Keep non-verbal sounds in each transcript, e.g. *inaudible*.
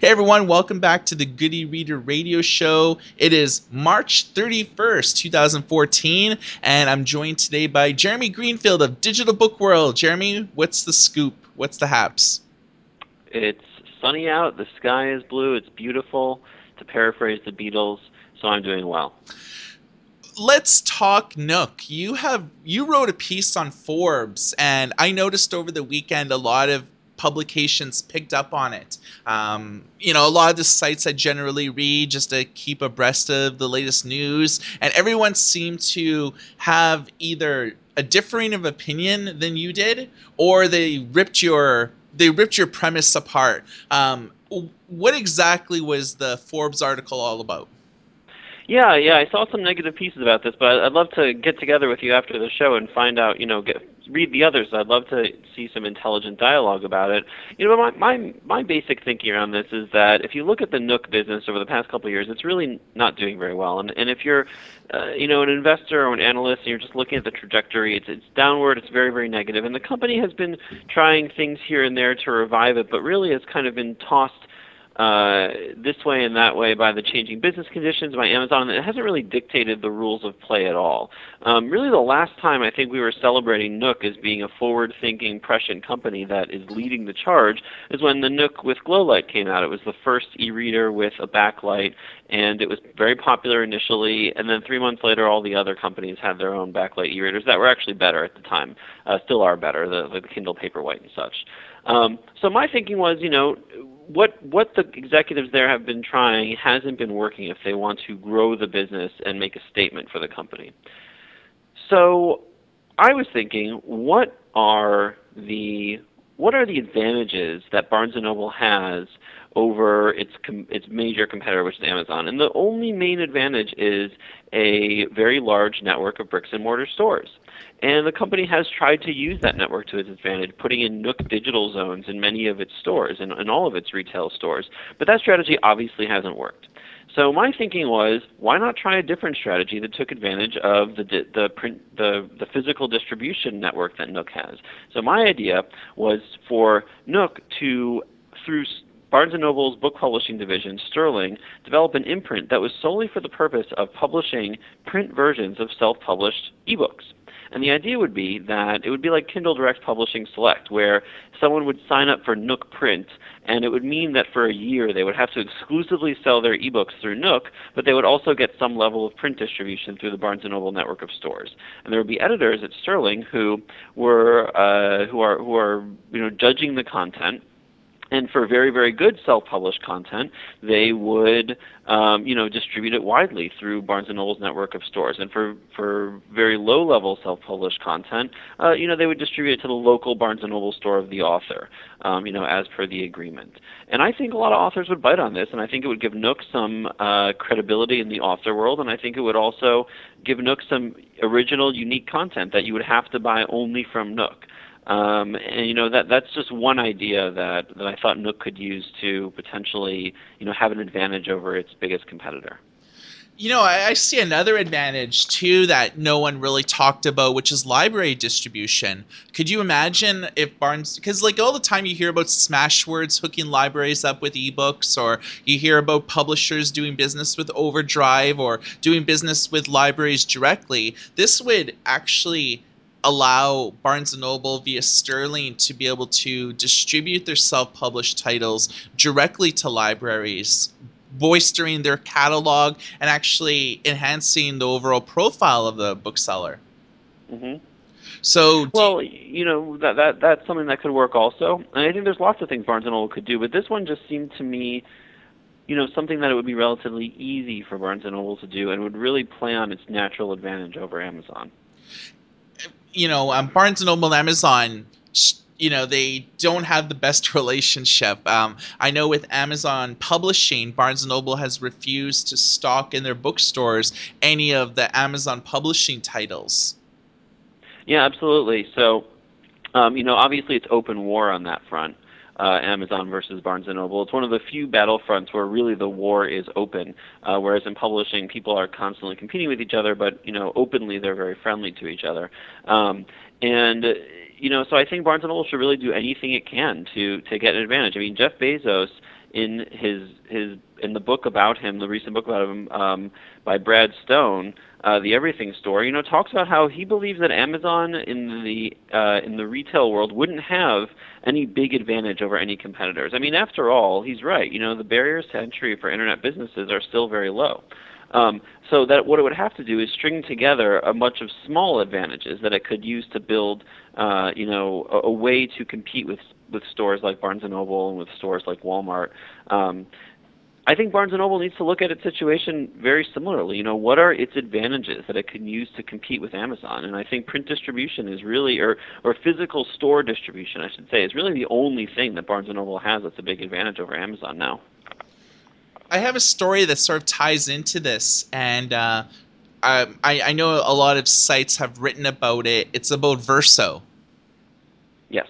Hey everyone, welcome back to the Good e-Reader Radio Show. It is March 31st, 2014, and I'm joined today by Jeremy Greenfield of Digital Book World. Jeremy, what's the scoop? What's the haps? It's sunny out, the sky is blue, it's beautiful, to paraphrase the Beatles, so I'm doing well. Let's talk Nook. You have you wrote a piece on Forbes and I noticed over the weekend a lot of publications picked up on it. Um, you know, a lot of the sites I generally read just to keep abreast of the latest news, and everyone seemed to have either a differing of opinion than you did, or they ripped your they ripped your premise apart. Um, what exactly was the Forbes article all about? Yeah, yeah, I saw some negative pieces about this, but I'd love to get together with you after the show and find out, you know, get read the others. I'd love to see some intelligent dialogue about it. You know, my my my basic thinking around this is that if you look at the Nook business over the past couple of years, it's really not doing very well. And and if you're uh, you know, an investor or an analyst, and you're just looking at the trajectory, it's it's downward. It's very very negative. and the company has been trying things here and there to revive it, but really it's kind of been tossed uh, this way and that way by the changing business conditions by Amazon. It hasn't really dictated the rules of play at all. Um, really, the last time I think we were celebrating Nook as being a forward-thinking, prescient company that is leading the charge is when the Nook with Glowlight came out. It was the first e-reader with a backlight, and it was very popular initially. And then three months later, all the other companies had their own backlight e-readers that were actually better at the time, uh, still are better, the, the Kindle Paperwhite and such. Um, so my thinking was, you know, what what the executives there have been trying hasn't been working if they want to grow the business and make a statement for the company. So I was thinking, what are the what are the advantages that Barnes and Noble has over its com- its major competitor, which is Amazon? And the only main advantage is a very large network of bricks and mortar stores. And the company has tried to use that network to its advantage, putting in Nook digital zones in many of its stores and in all of its retail stores. But that strategy obviously hasn't worked. So my thinking was, why not try a different strategy that took advantage of the the print the the physical distribution network that Nook has. So my idea was for Nook to through Barnes & Noble's book publishing division, Sterling, developed an imprint that was solely for the purpose of publishing print versions of self-published ebooks. And the idea would be that it would be like Kindle Direct Publishing Select, where someone would sign up for Nook Print, and it would mean that for a year they would have to exclusively sell their ebooks through Nook, but they would also get some level of print distribution through the Barnes & Noble network of stores. And there would be editors at Sterling who were uh, who are who are you know judging the content and for very very good self-published content they would um, you know distribute it widely through Barnes and Noble's network of stores. And for for very low level self-published content uh, you know they would distribute it to the local Barnes and Noble store of the author um, you know as per the agreement. And I think a lot of authors would bite on this and I think it would give Nook some uh, credibility in the author world and I think it would also give Nook some original unique content that you would have to buy only from Nook um, and you know that that's just one idea that, that I thought Nook could use to potentially you know have an advantage over its biggest competitor. You know, I, I see another advantage too that no one really talked about, which is library distribution. Could you imagine if Barnes, because like all the time you hear about Smashwords hooking libraries up with ebooks, or you hear about publishers doing business with Overdrive or doing business with libraries directly. This would actually allow Barnes and Noble via Sterling to be able to distribute their self-published titles directly to libraries, bolstering their catalog and actually enhancing the overall profile of the bookseller. Mm-hmm. So well, you know that that that's something that could work also, and I think there's lots of things Barnes and Noble could do, but this one just seemed to me, you know, something that it would be relatively easy for Barnes and Noble to do, and would really play on its natural advantage over Amazon you know, um, Barnes and Noble and Amazon, you know, they don't have the best *laughs* relationship. Um, I know with Amazon Publishing, Barnes and Noble has refused to stock in their bookstores any of the Amazon Publishing titles. Yeah, absolutely. So, um, you know, obviously it's open war on that front uh, Amazon versus Barnes and Noble. It's one of the few battlefronts where really the war is open, uh, whereas in publishing people are constantly competing with each other, but you know openly they're very friendly to each other. Um, and you know, so I think Barnes and Noble should really do anything it can to to get an advantage. I mean, Jeff Bezos in his his in the book about him, the recent book about him um, by Brad Stone, uh, the Everything Store, you know, talks about how he believes that Amazon in the uh, in the retail world wouldn't have any big advantage over any competitors. I mean, after all, he's right. You know, the barriers to entry for internet businesses are still very low. Um, so that what it would have to do is string together a bunch of small advantages that it could use to build, uh, you know, a, a, way to compete with with stores like Barnes and Noble and with stores like Walmart. Um, I think Barnes and Noble needs to look at its situation very similarly. You know, what are its advantages that it can use to compete with Amazon? And I think print distribution is really, or or physical store distribution, I should say, is really the only thing that Barnes and Noble has that's a big advantage over Amazon now. I have a story that sort of ties into this, and uh, I, I know a lot of sites have written about it. It's about Verso. Yes.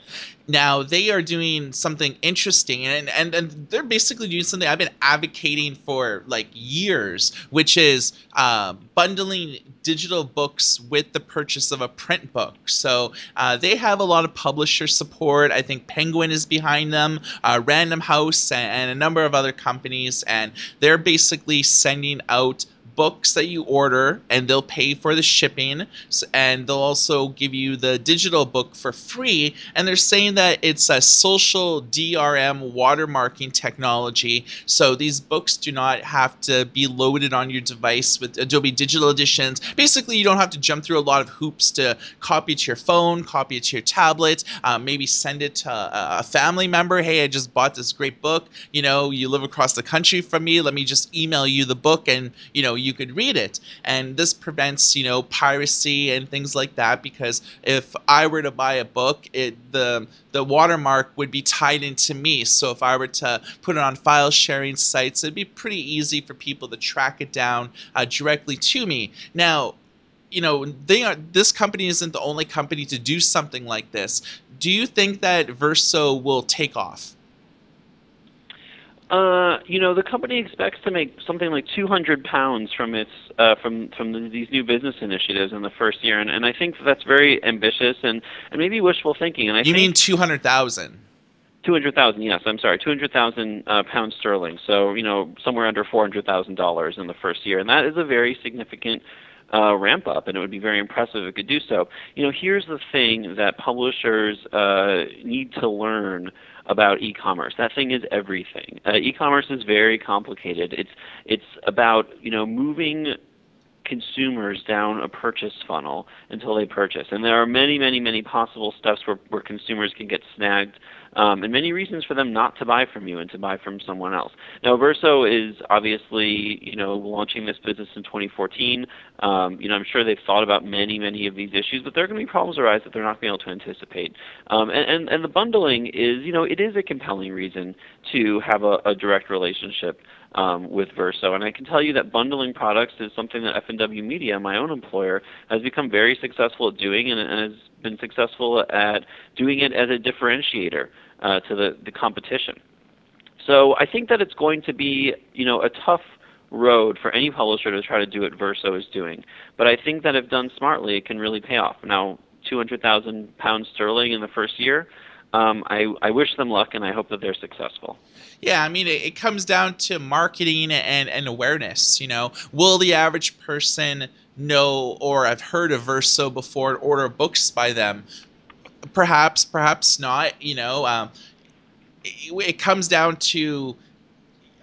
Now they are doing something interesting, and, and and they're basically doing something I've been advocating for like years, which is uh, bundling digital books with the purchase of a print book. So uh, they have a lot of publisher support. I think Penguin is behind them, uh, Random House, and, and a number of other companies, and they're basically sending out books that you order and they'll pay for the shipping and they'll also give you the digital book for free. And they're saying that it's a social DRM watermarking technology. So these books do not have to be loaded on your device with Adobe Digital Editions. Basically you don't have to jump through a lot of hoops to copy it to your phone copy it to your tablet um, maybe send it to a family member. Hey I just bought this great book. You know you live across the country from me. Let me just email you the book and you know you could read it. And this prevents, you know, piracy and things like that because if I were to buy a book, it the the watermark would be tied into me. So if I were to put it on file sharing sites, it'd be pretty easy for people to track it down uh, directly to me. Now, you know they are this company isn't the only company to do something like this do you think that verso will take off uh, you know, the company expects to make something like 200 pounds from its uh, from from the, these new business initiatives in the first year, and, and I think that's very ambitious and, and maybe wishful thinking. And I you mean 200,000? 200,000, yes, I'm sorry, 200,000 uh, pounds sterling. So you know, somewhere under 400,000 dollars in the first year, and that is a very significant uh, ramp up, and it would be very impressive if it could do so. You know, here's the thing that publishers uh, need to learn about e-commerce. That thing is everything. Uh, e-commerce is very complicated. It's it's about you know moving consumers down a purchase funnel until they purchase. And there are many, many, many possible steps where, where consumers can get snagged um, and many reasons for them not to buy from you and to buy from someone else. Now, Verso is obviously, you know, launching this business in 2014. Um, you know, I'm sure they've thought about many, many of these issues, but there are going to be problems arise that they're not going to be able to anticipate. Um, and, and, and the bundling is, you know, it is a compelling reason to have a, a direct relationship um, with Verso. And I can tell you that bundling products is something that F+W Media, my own employer, has become very successful at doing and, and has been successful at doing it as a differentiator uh, to the, the competition. So I think that it's going to be, you know, a tough road for any publisher to try to do what Verso is doing. But I think that if done smartly, it can really pay off. Now, 200,000 pounds sterling in the first year, um, I, I wish them luck and I hope that they're successful. Yeah, I mean, it, it comes down to marketing and, and awareness. You know, will the average person know or have heard of Verso before and order books by them? Perhaps, perhaps not. You know, um, it, it comes down to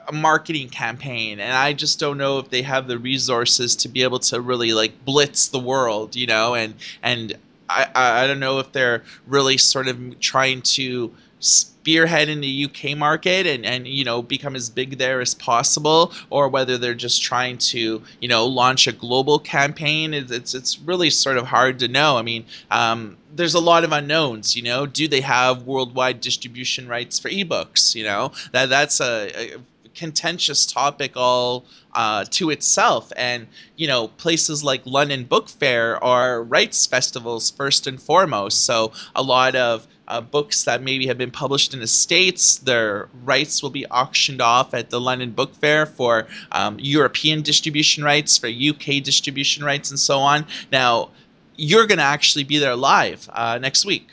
a marketing campaign and i just don't know if they have the resources to be able to really like blitz the world you know and and i i don't know if they're really sort of trying to spearhead in the UK market and, and you know become as big there as possible, or whether they're just trying to you know launch a global campaign. It's it's really sort of hard to know. I mean, um, there's a lot of unknowns. You know, do they have worldwide distribution rights for ebooks? You know, that that's a, a contentious topic all uh, to itself. And, you know, places like London Book Fair are rights festivals first and foremost. So a lot of uh, books that maybe have been published in the States, their rights will be auctioned off at the London Book Fair for um, European distribution rights, for UK distribution rights, and so on. Now, you're going to actually be there live uh, next week.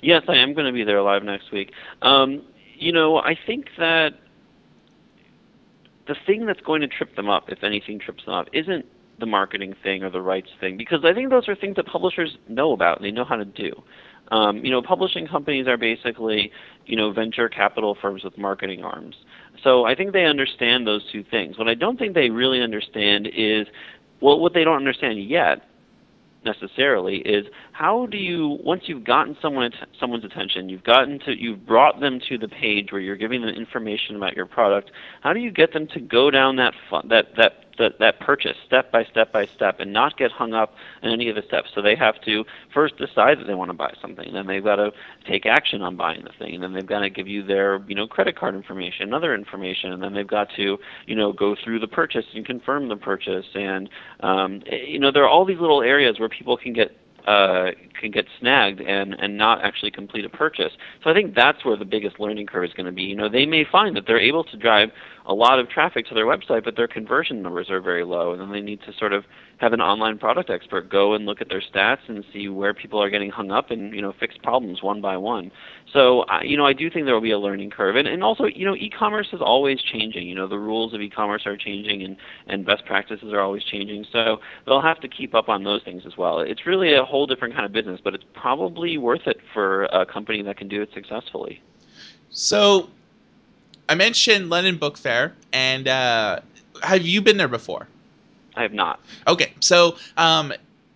Yes, I am going to be there live next week. Um, you know, I think that the thing that's going to trip them up, if anything trips them up, isn't the marketing thing or the rights thing, because I think those are things that publishers know about and they know how to do. Um, you know, publishing companies are basically, you know, venture capital firms with marketing arms. So I think they understand those two things. What I don't think they really understand is, well, what they don't understand yet necessarily is how do you once you've gotten someone someone's attention you've gotten to you've brought them to the page where you're giving them information about your product how do you get them to go down that fun, that that that, that purchase step by step by step and not get hung up in any of the steps. So they have to first decide that they want to buy something, then they've got to take action on buying the thing, and then they've got to give you their you know credit card information, other information, and then they've got to you know go through the purchase and confirm the purchase, and um, you know there are all these little areas where people can get uh, can get snagged and and not actually complete a purchase. So I think that's where the biggest learning curve is going to be. You know, they may find that they're able to drive a lot of traffic to their website, but their conversion numbers are very low, and then they need to sort of have an online product expert go and look at their stats and see where people are getting hung up and you know fix problems one by one. So uh, you know I do think there will be a learning curve, and and also you know e-commerce is always changing. You know the rules of e-commerce are changing, and and best practices are always changing. So they'll have to keep up on those things as well. It's really a whole different kind of business, but it's probably worth it for a company that can do it successfully. So I mentioned London Book Fair, and uh, have you been there before? I have not. Okay, so um,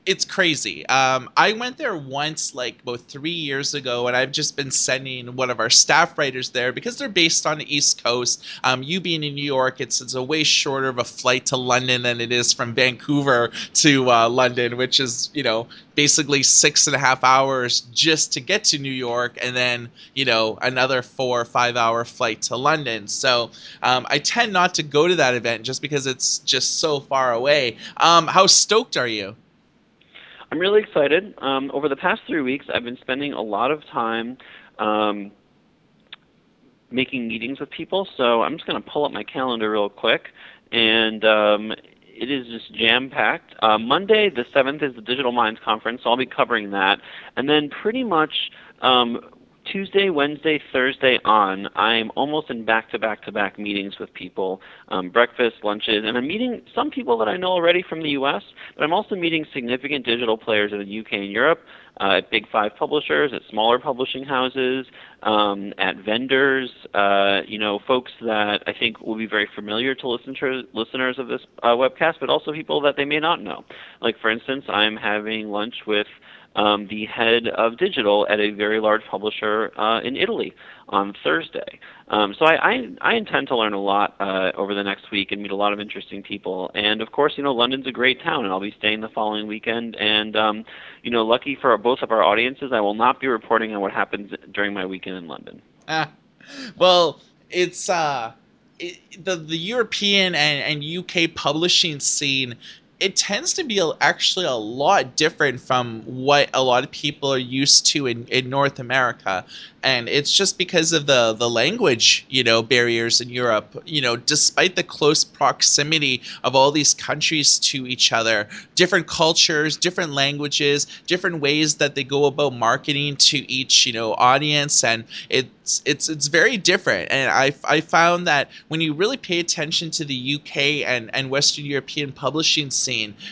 it's crazy. Um, I went there once, like about three years ago, and I've just been sending one of our staff writers there because they're based on the East Coast. Um, you being in New York, it's it's a way shorter of a flight to London than it is from Vancouver to uh, London, which is you know basically six and a half hours just to get to New York, and then you know another four or five hour flight to London. So um, I tend not to go to that event just because it's just so far away. Um, how stoked are you? I'm really excited. Um, over the past three weeks, I've been spending a lot of time um, making meetings with people. So I'm just going to pull up my calendar real quick, and um, it is just jam packed. Uh, Monday, the 7th, is the Digital Minds Conference. So I'll be covering that, and then pretty much um, Tuesday, Wednesday, Thursday on, I'm almost in back to back to back meetings with people, um, breakfast, lunches, and I'm meeting some people that I know already from the U.S., but I'm also meeting significant digital players in the U.K. and Europe, uh, at big five publishers, at smaller publishing houses, um, at vendors, uh, you know, folks that I think will be very familiar to listeners listeners of this uh, webcast, but also people that they may not know. Like, for instance, I'm having lunch with um, the head of digital at a very large publisher uh, in Italy on Thursday. Um, so I, I, I, intend to learn a lot uh, over the next week and meet a lot of interesting people. And of course, you know, London's a great town, and I'll be staying the following weekend. And um, you know, lucky for both of our audiences, I will not be reporting on what happens during my weekend in London. Ah, well, it's uh, it, the the European and, and UK publishing scene it tends to be actually a lot different from what a lot of people are used to in, in North America. And it's just because of the the language you know barriers in Europe you know despite the close proximity of all these countries to each other different cultures different languages different ways that they go about marketing to each you know audience. And it's it's it's very different. And I, I found that when you really pay attention to the UK and and Western European publishing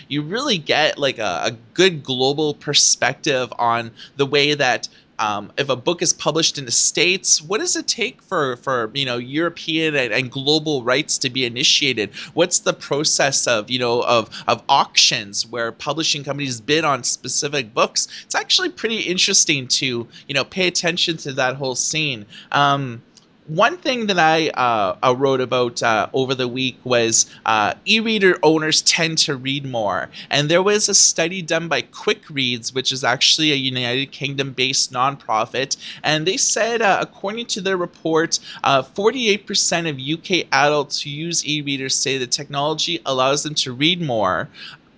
you really get like a, a good global perspective on the way that um, if a book is published in the states what does it take for for you know european and, and, global rights to be initiated? What's the process of you know of of auctions where publishing companies bid on specific books? It's actually pretty interesting to you know pay attention to that whole scene. Um, one thing that I uh, wrote about uh, over the week was uh, e-reader owners tend to read more, and there was a study done by Quick Reads, which is actually a United Kingdom-based nonprofit, and they said, uh, according to their report, 48% uh, of UK adults who use e-readers say the technology allows them to read more.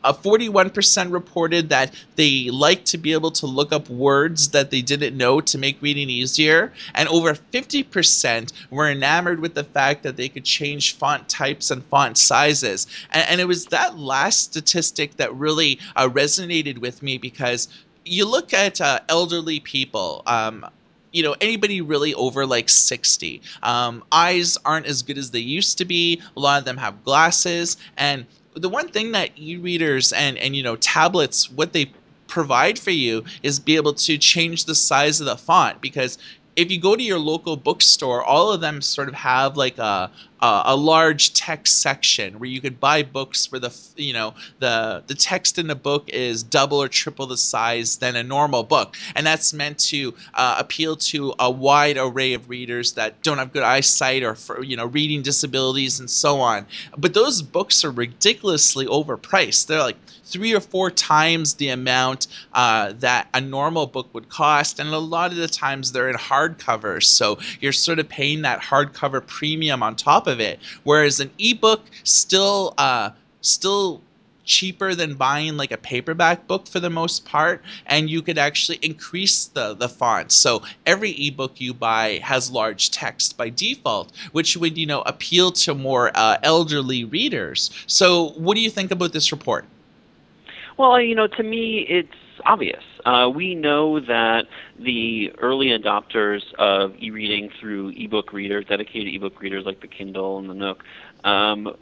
Uh, 41% reported that they like to be able to look up words that they didn't know to make reading easier. And over 50% were enamored with the fact that they could change font types and font sizes. And, and it was that last statistic that really uh, resonated with me because you look at uh, elderly people. Um, you know anybody really over like 60 um, eyes aren't as good as they used to be a lot of them have glasses and the one thing that e-readers and and you know tablets what they provide for you is be able to change the size of the font. Because if you go to your local bookstore, all of them sort of have like a a, a large text section where you could buy books where the you know the the text in the book is double or triple the size than a normal book, and that's meant to uh, appeal to a wide array of readers that don't have good eyesight or for, you know reading disabilities and so on. But those books are ridiculously overpriced. They're like three or four times the amount uh, that a normal book would cost, and a lot of the times they're in hardcovers, so you're sort of paying that hardcover premium on top of it. Whereas an ebook still uh, still cheaper than buying like a paperback book for the most part and you could actually increase the the font so every ebook you buy has large text by default which would you know appeal to more uh, elderly readers so what do you think about this report well, you know, to me, it's obvious. Uh, we know that the early adopters of e-reading through ebook readers, dedicated ebook readers like the Kindle and the Nook, um,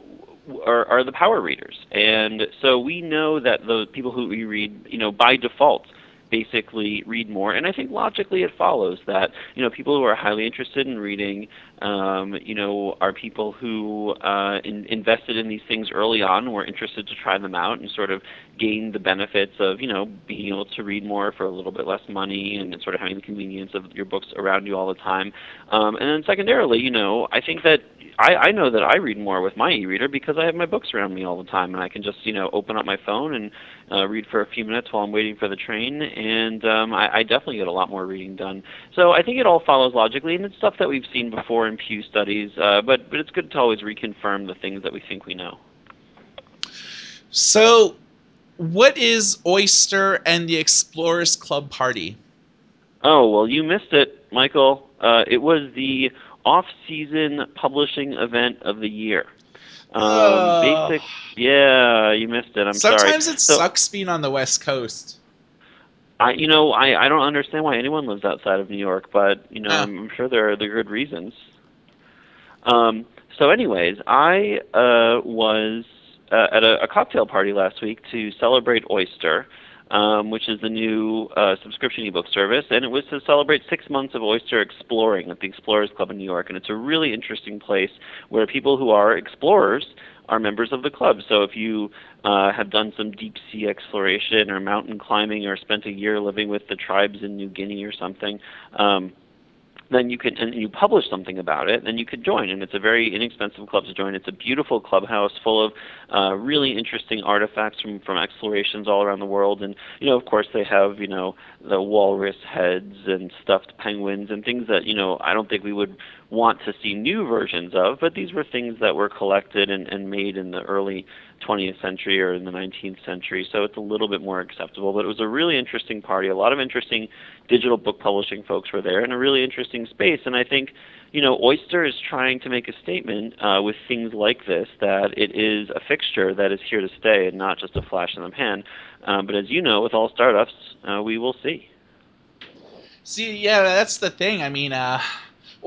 are, are the power readers, and so we know that the people who e-read, you know, by default basically read more. And I think logically it follows that you know people who are highly interested in reading, um, you know, are people who uh, in, invested in these things early on, were interested to try them out, and sort of gain the benefits of you know being able to read more for a little bit less money, and sort of having the convenience of your books around you all the time. Um, and then secondarily, you know, I think that I, I know that I read more with my e-reader because I have my books around me all the time, and I can just you know open up my phone and uh, read for a few minutes while I'm waiting for the train, and um, I, I definitely get a lot more reading done. So I think it all follows logically, and it's stuff that we've seen before in Pew studies, uh, but but it's good to always reconfirm the things that we think we know. So, what is Oyster and the Explorers Club Party? Oh well, you missed it, Michael. Uh, it was the off-season publishing event of the year. Um, uh, basic, yeah, you missed it. I'm sometimes sorry. Sometimes it so, sucks being on the West Coast. I, you know, I, I don't understand why anyone lives outside of New York, but you know, I'm, I'm sure there are the good reasons. Um, so, anyways, I uh, was uh, at a, a cocktail party last week to celebrate Oyster um, which is the new uh, subscription ebook service, and it was to celebrate six months of oyster exploring at the Explorers Club in New York. And it's a really interesting place where people who are explorers are members of the club. So if you uh, have done some deep sea exploration or mountain climbing or spent a year living with the tribes in New Guinea or something, um, then you can and you publish something about it, then you could join. And it's a very inexpensive club to join. It's a beautiful clubhouse full of uh, really interesting artifacts from from explorations all around the world. And you know, of course, they have you know the walrus heads and stuffed penguins and things that you know I don't think we would want to see new versions of. But these were things that were collected and, and made in the early 20th century or in the 19th century, so it's a little bit more acceptable. But it was a really interesting party. A lot of interesting digital book publishing folks were there, and a really interesting space. And I think, you know, Oyster is trying to make a statement uh, with things like this that it is a fixture that is here to stay and not just a flash in the pan. Um, but as you know, with all startups, uh, we will see. See, yeah, that's the thing. I mean, uh,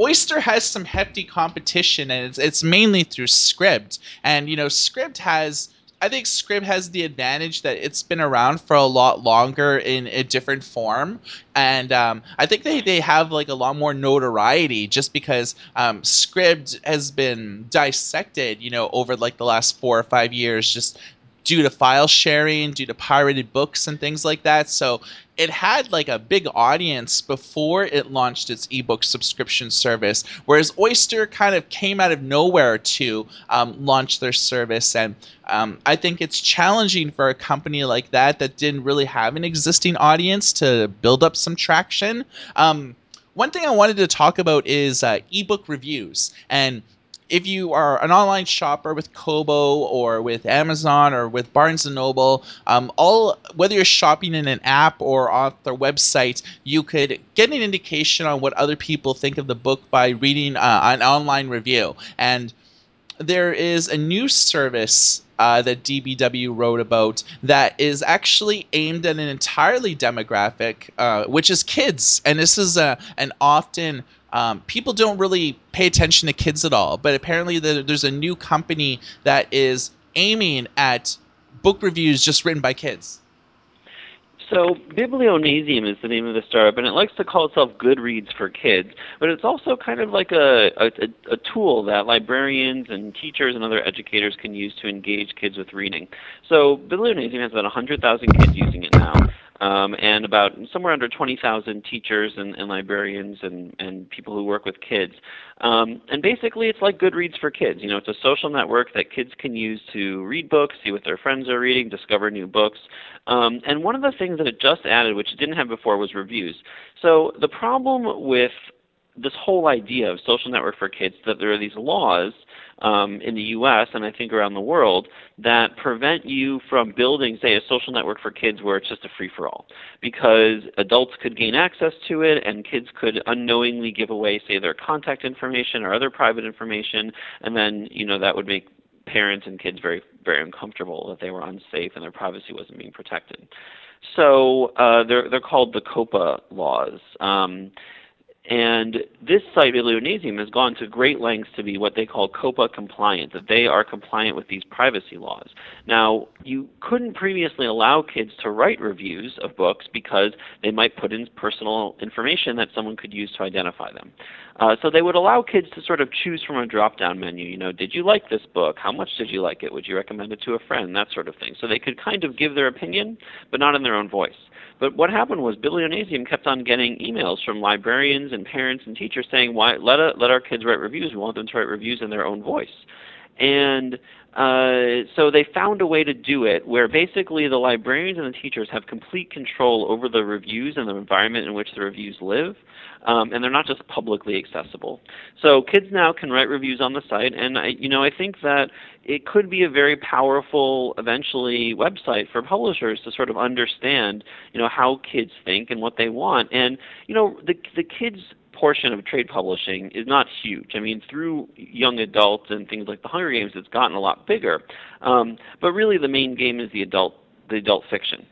Oyster has some hefty competition, and it's, it's mainly through Scribd. And you know, Scribd has. I think Scribd has the advantage that it's been around for a lot longer in a different form, and um, I think they, they have like a lot more notoriety just because um, Scribd has been dissected, you know, over like the last four or five years, just due to file sharing, due to pirated books and things like that. So it had like a big audience before it launched its ebook subscription service, whereas Oyster kind of came out of nowhere to um, launch their service. And um, I think it's challenging for a company like that that didn't really have an existing audience to build up some traction. Um, one thing I wanted to talk about is uh, ebook reviews. And if you are an online shopper with Kobo or with Amazon or with Barnes and Noble, um, all whether you're shopping in an app or off their website, you could get an indication on what other people think of the book by reading uh, an online review. And there is a new service uh, that DBW wrote about that is actually aimed at an entirely demographic, uh, which is kids. And this is a, an often um, people don't really pay attention to kids at all, but apparently the, there's a new company that is aiming at book reviews just written by kids. So Biblionasium is the name of the startup, and it likes to call itself Goodreads for kids. But it's also kind of like a, a, a tool that librarians and teachers and other educators can use to engage kids with reading. So Biblionasium has about 100,000 kids using it now um, and about somewhere under 20,000 teachers and, and, librarians and, and people who work with kids. Um, and basically, it's like Goodreads for kids. You know, it's a social network that kids can use to read books, see what their friends are reading, discover new books. Um, and one of the things that it just added, which it didn't have before, was reviews. So the problem with this whole idea of social network for kids that there are these laws um, in the U.S. and I think around the world that prevent you from building, say, a social network for kids where it's just a free-for-all, because adults could gain access to it and kids could unknowingly give away, say, their contact information or other private information, and then you know that would make parents and kids very very uncomfortable that they were unsafe and their privacy wasn't being protected. So uh, they're they're called the COPPA laws. Um, and this site, Biblionasium, has gone to great lengths to be what they call COPPA compliant, that they are compliant with these privacy laws. Now, you couldn't previously allow kids to write reviews of books because they might put in personal information that someone could use to identify them. Uh, so they would allow kids to sort of choose from a drop-down menu. You know, did you like this book? How much did you like it? Would you recommend it to a friend? That sort of thing. So they could kind of give their opinion, but not in their own voice. But what happened was Biblionasium kept on getting emails from librarians and parents and teachers saying, "Why let a, let our kids write reviews? We want them to write reviews in their own voice." And uh, so they found a way to do it where basically the librarians and the teachers have complete control over the reviews and the environment in which the reviews live, um, and they're not just publicly accessible. So kids now can write reviews on the site, and I, you know I think that it could be a very powerful, eventually, website for publishers to sort of understand, you know, how kids think and what they want. And you know, the the kids portion of trade publishing is not huge. I mean, through young adults and things like the Hunger Games, it's gotten a lot bigger. Um, but really, the main game is the adult the adult fiction.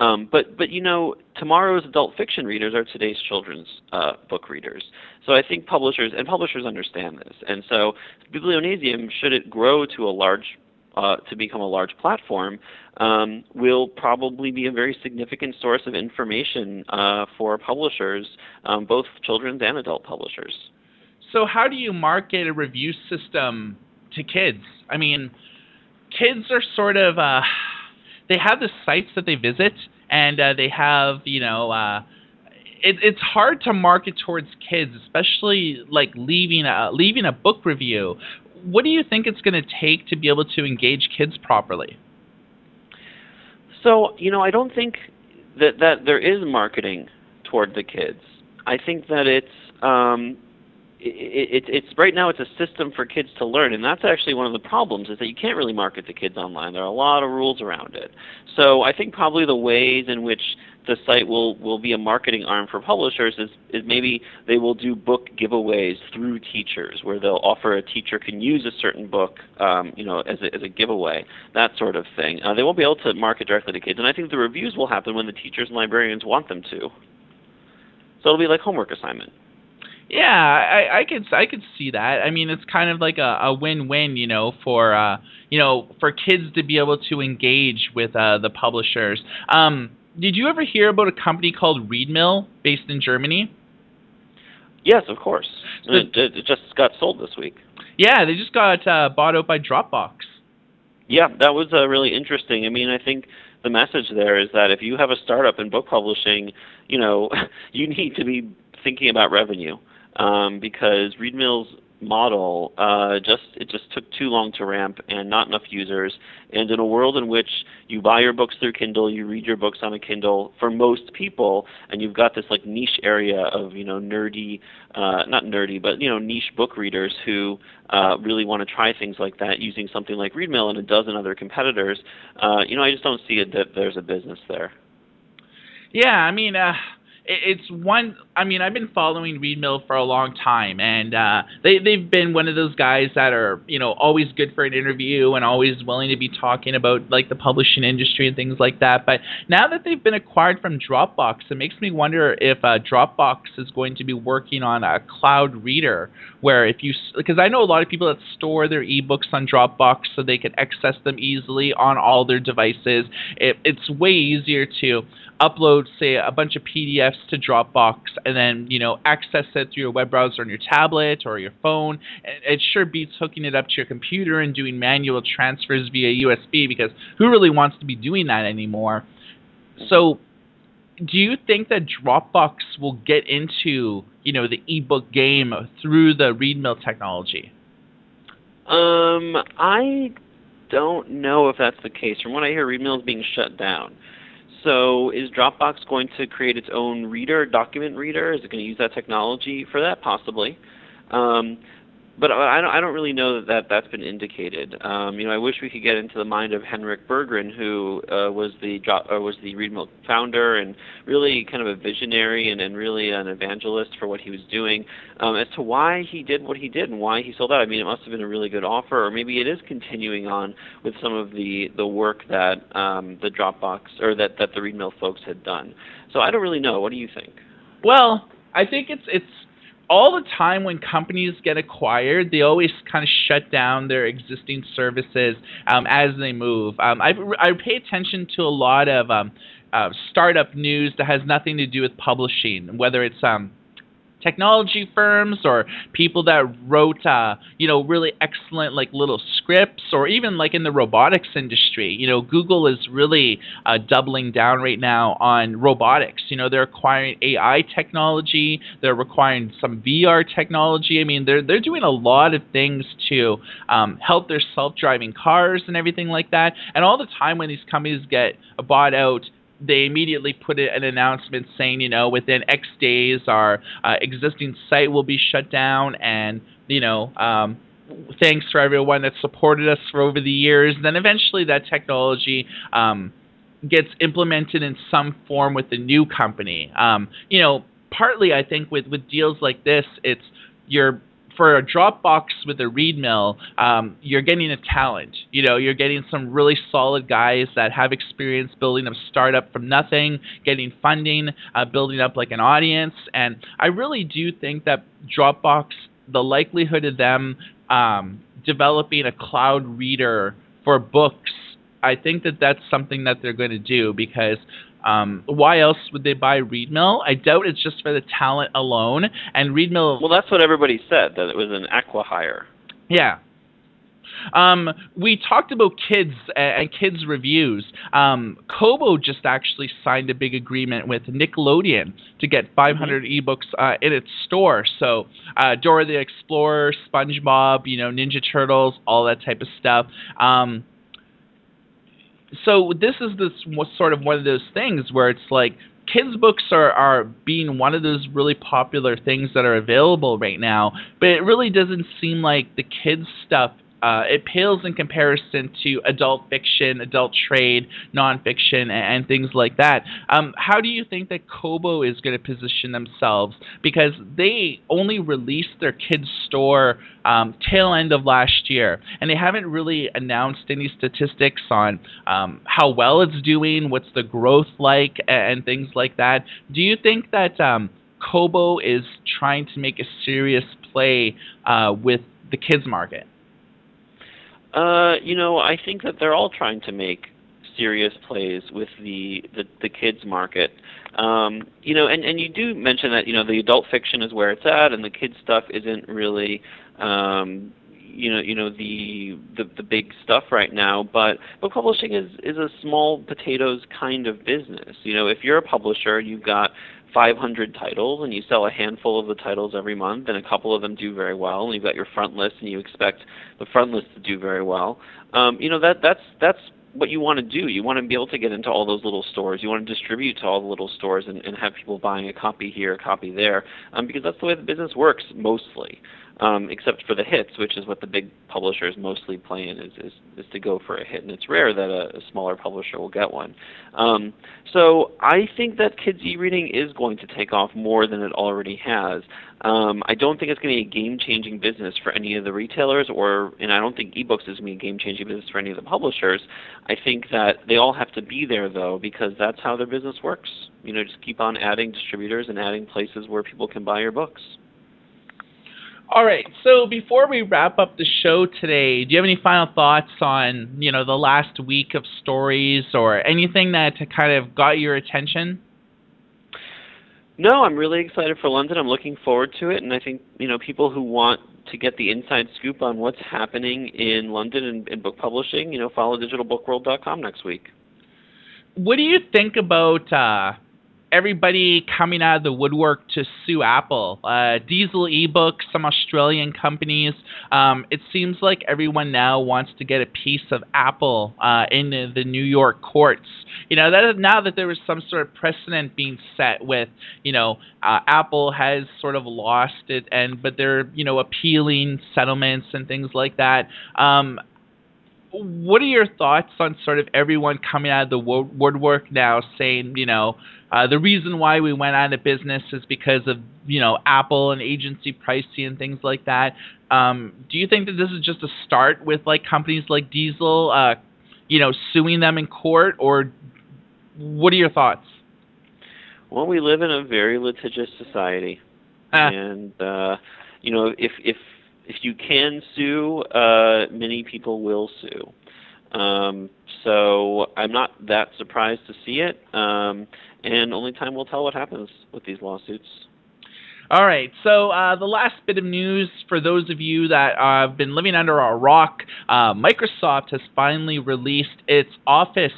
Um, but but you know, tomorrow's adult fiction readers are today's children's uh, book readers. So I think publishers and publishers understand this, and so Biblionasium, should it grow to a large uh, to become a large platform, um, will probably be a very significant source of information uh, for publishers, um, both children's and adult publishers. So how do you market a review system to kids? I mean, kids are sort of uh, they have the sites that they visit, and uh, they have you know. Uh, it, it's hard to market towards kids, especially like leaving a leaving a book review. What do you think it's going to take to be able to engage kids properly? So you know, I don't think that that there is marketing toward the kids. I think that it's um, it, it, it's right now it's a system for kids to learn, and that's actually one of the problems is that you can't really market to kids online. There are a lot of rules around it. So I think probably the ways in which the site will will be a marketing arm for publishers is is maybe they will do book giveaways through teachers, where they'll offer a teacher can use a certain book, um, you know, as a, as a giveaway, that sort of thing. Uh, they won't be able to market directly to kids, and I think the reviews will happen when the teachers and librarians want them to. So it'll be like homework assignment. Yeah, I, I could I could see that. I mean, it's kind of like a, a win-win, you know, for uh, you know, for kids to be able to engage with uh, the publishers. Um, did you ever hear about a company called Readmill based in Germany? Yes, of course. So, it, it, just got sold this week. Yeah, they just got uh, bought out by Dropbox. Yeah, that was uh, really interesting. I mean, I think the message there is that if you have a startup in book publishing, you know, *laughs* you need to be thinking about revenue um, because Readmill's model uh, just it just took too long to ramp and not enough users. And in a world in which you buy your books through Kindle, you read your books on a Kindle for most people, and you've got this like niche area of you know nerdy, uh, not nerdy, but you know niche book readers who uh, really want to try things like that using something like Readmill and a dozen other competitors. Uh, you know, I just don't see it that there's a business there. Yeah, I mean. It's one. I mean, I've been following Readmill for a long time, and uh, they they've been one of those guys that are you know always good for an interview and always willing to be talking about like the publishing industry and things like that. But now that they've been acquired from Dropbox, it makes me wonder if uh, Dropbox is going to be working on a cloud reader where if you because I know a lot of people that store their ebooks on Dropbox so they can access them easily on all their devices. It, it's way easier to upload, say, a bunch of PDFs to Dropbox and then, you know, access it through your web browser on your tablet or your phone. It sure beats hooking it up to your computer and doing manual transfers via USB because who really wants to be doing that anymore? So, do you think that Dropbox will get into, you know, the ebook game through the ReadMill technology? Um, I don't know if that's the case. From what I hear, ReadMill is being shut down. So is Dropbox going to create its own reader, document reader? Is it going to use that technology for that? Possibly. Um, but I don't, I don't really know that, that that's been indicated. Um, you know, I wish we could get into the mind of Henrik Berggren, who uh, was the uh, was the ReadMill founder and really kind of a visionary and, and really an evangelist for what he was doing, um, as to why he did what he did and why he sold out. I mean, it must have been a really good offer, or maybe it is continuing on with some of the the work that um, the Dropbox or that that the ReadMill folks had done. So I don't really know. What do you think? Well, I think it's it's all the time when companies get acquired, they always kind of shut down their existing services um, as they move. Um, I, I pay attention to a lot of um, uh, startup news that has nothing to do with publishing, whether it's um, technology firms or people that wrote uh, you know really excellent like little scripts or even like in the robotics industry. You know google is really uh, doubling down right now on robotics. You know they're acquiring ai technology. They're requiring some vr technology. I mean they're they're doing a lot of things to um, help their self-driving cars and everything like that. And all the time when these companies get bought out they immediately put an announcement saying, you know, within X days, our uh, existing site will be shut down, and you know, um, thanks for everyone that supported us for over the years. Then eventually, that technology. Um, gets implemented in some form with the new company. Um, you know, partly I think with with deals like this, it's you're for a Dropbox with a ReadMill, um, you're getting a talent. You know, you're getting some really solid guys that have experience building a startup from nothing, getting funding, uh, building up like an audience. And I really do think that Dropbox, the likelihood of them um, developing a cloud reader for books I think that that's something that they're going to do because um, why else would they buy Readmill? I doubt it's just for the talent alone. And Readmill. Well, that's what everybody said that it was an acqui-hire. Yeah. Um, we talked about kids and kids reviews. Um, Kobo just actually signed a big agreement with Nickelodeon to get 500 mm-hmm. ebooks uh, in its store. So uh, Dora the Explorer, SpongeBob, you know, Ninja Turtles, all that type of stuff. Um, so this is this sort of one of those things where it's like kids books are, are being one of those really popular things that are available right now but it really doesn't seem like the kids stuff uh, it pales in comparison to adult fiction, adult trade, nonfiction, and, and things like that. Um, how do you think that Kobo is going to position themselves? Because they only released their kids store um, tail end of last year, and they haven't really announced any statistics on um, how well it's doing, what's the growth like, and, and things like that. Do you think that um, Kobo is trying to make a serious play uh, with the kids market? Uh, you know, I think that they're all trying to make serious plays with the the, the kids market. Um, you know, and and you do mention that you know the adult fiction is where it's at, and the kids stuff isn't really. Um, you know, you know the, the the big stuff right now, but book publishing is is a small potatoes kind of business. You know, if you're a publisher, you've got 500 titles and you sell a handful of the titles every month and a couple of them do very well and you've got your front list and you expect the front list to do very well. Um, you know that that's that's what you want to do you want to be able to get into all those little stores you want to distribute to all the little stores and, and have people buying a copy here a copy there um, because that's the way the business works mostly um, except for the hits, which is what the big publishers mostly play in, is, is, is to go for a hit. And it's rare that a, a smaller publisher will get one. Um, so I think that kids e-reading is going to take off more than it already has. Um, I don't think it's going to be a game-changing business for any of the retailers, or and I don't think ebooks is going to be a game-changing business for any of the publishers. I think that they all have to be there though, because that's how their business works. You know, just keep on adding distributors and adding places where people can buy your books. All right. So before we wrap up the show today, do you have any final thoughts on you know the last week of stories or anything that kind of got your attention? No, I'm really excited for London. I'm looking forward to it, and I think you know people who want to get the inside scoop on what's happening in London and in book publishing, you know, follow digitalbookworld.com next week. What do you think about uh, everybody coming out of the woodwork to sue Apple. Uh, Diesel eBooks, some Australian companies. Um, it seems like everyone now wants to get a piece of Apple uh, in the, New York courts. You know, that now that there was some sort of precedent being set with, you know, uh, Apple has sort of lost it, and but they're you know appealing settlements and things like that. Um, what are your thoughts on sort of everyone coming out of the woodwork now saying, you know, uh, the reason why we went out of business is because of you know Apple and agency pricing and things like that. Um, do you think that this is just a start with like companies like Diesel, uh, you know, suing them in court, or what are your thoughts? Well, we live in a very litigious society, uh. and uh, you know, if if if you can sue, uh, many people will sue. Um, so I'm not that surprised to see it. Um, and only time will tell what happens with these lawsuits. All right, so uh, the last bit of news for those of you that uh, have been living under a rock, uh, Microsoft has finally released its Office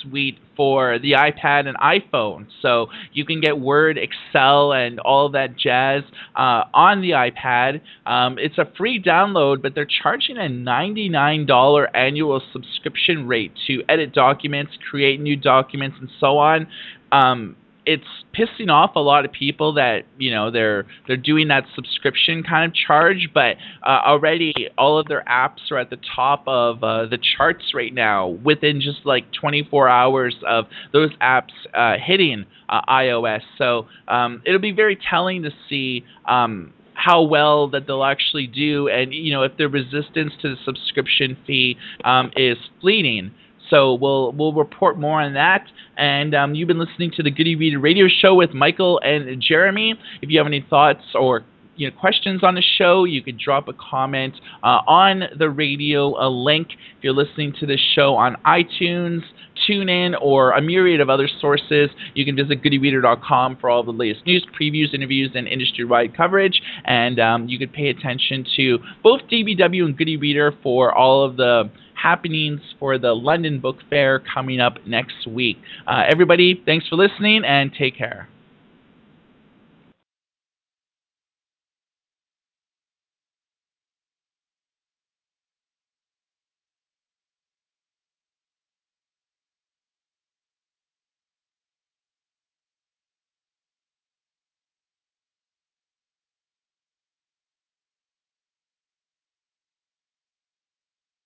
suite for the iPad and iPhone. So you can get Word, Excel, and all that jazz uh, on the iPad. Um, it's a free download, but they're charging a $99 annual subscription rate to edit documents, create new documents, and so on. Um, it's pissing off a lot of people that you know they're they're doing that subscription kind of charge, but uh, already all of their apps are at the top of uh, the charts right now within just like 24 hours of those apps uh, hitting uh, iOS. So um, it'll be very telling to see. Um, how well that they'll actually do, and you know if their resistance to the subscription fee um, is fleeting. So we'll we'll report more on that. And um, you've been listening to the Good e-Reader Radio Show with Michael and Jeremy. If you have any thoughts or you know, questions on the show, you could drop a comment uh, on the radio, a link. If you're listening to this show on iTunes, TuneIn, or a myriad of other sources, you can visit goodereader.com for all the latest news, previews, interviews, and industry-wide coverage. And um, you could pay attention to both DBW and Good e-Reader for all of the happenings for the London Book Fair coming up next week. Uh, everybody, thanks for listening and take care.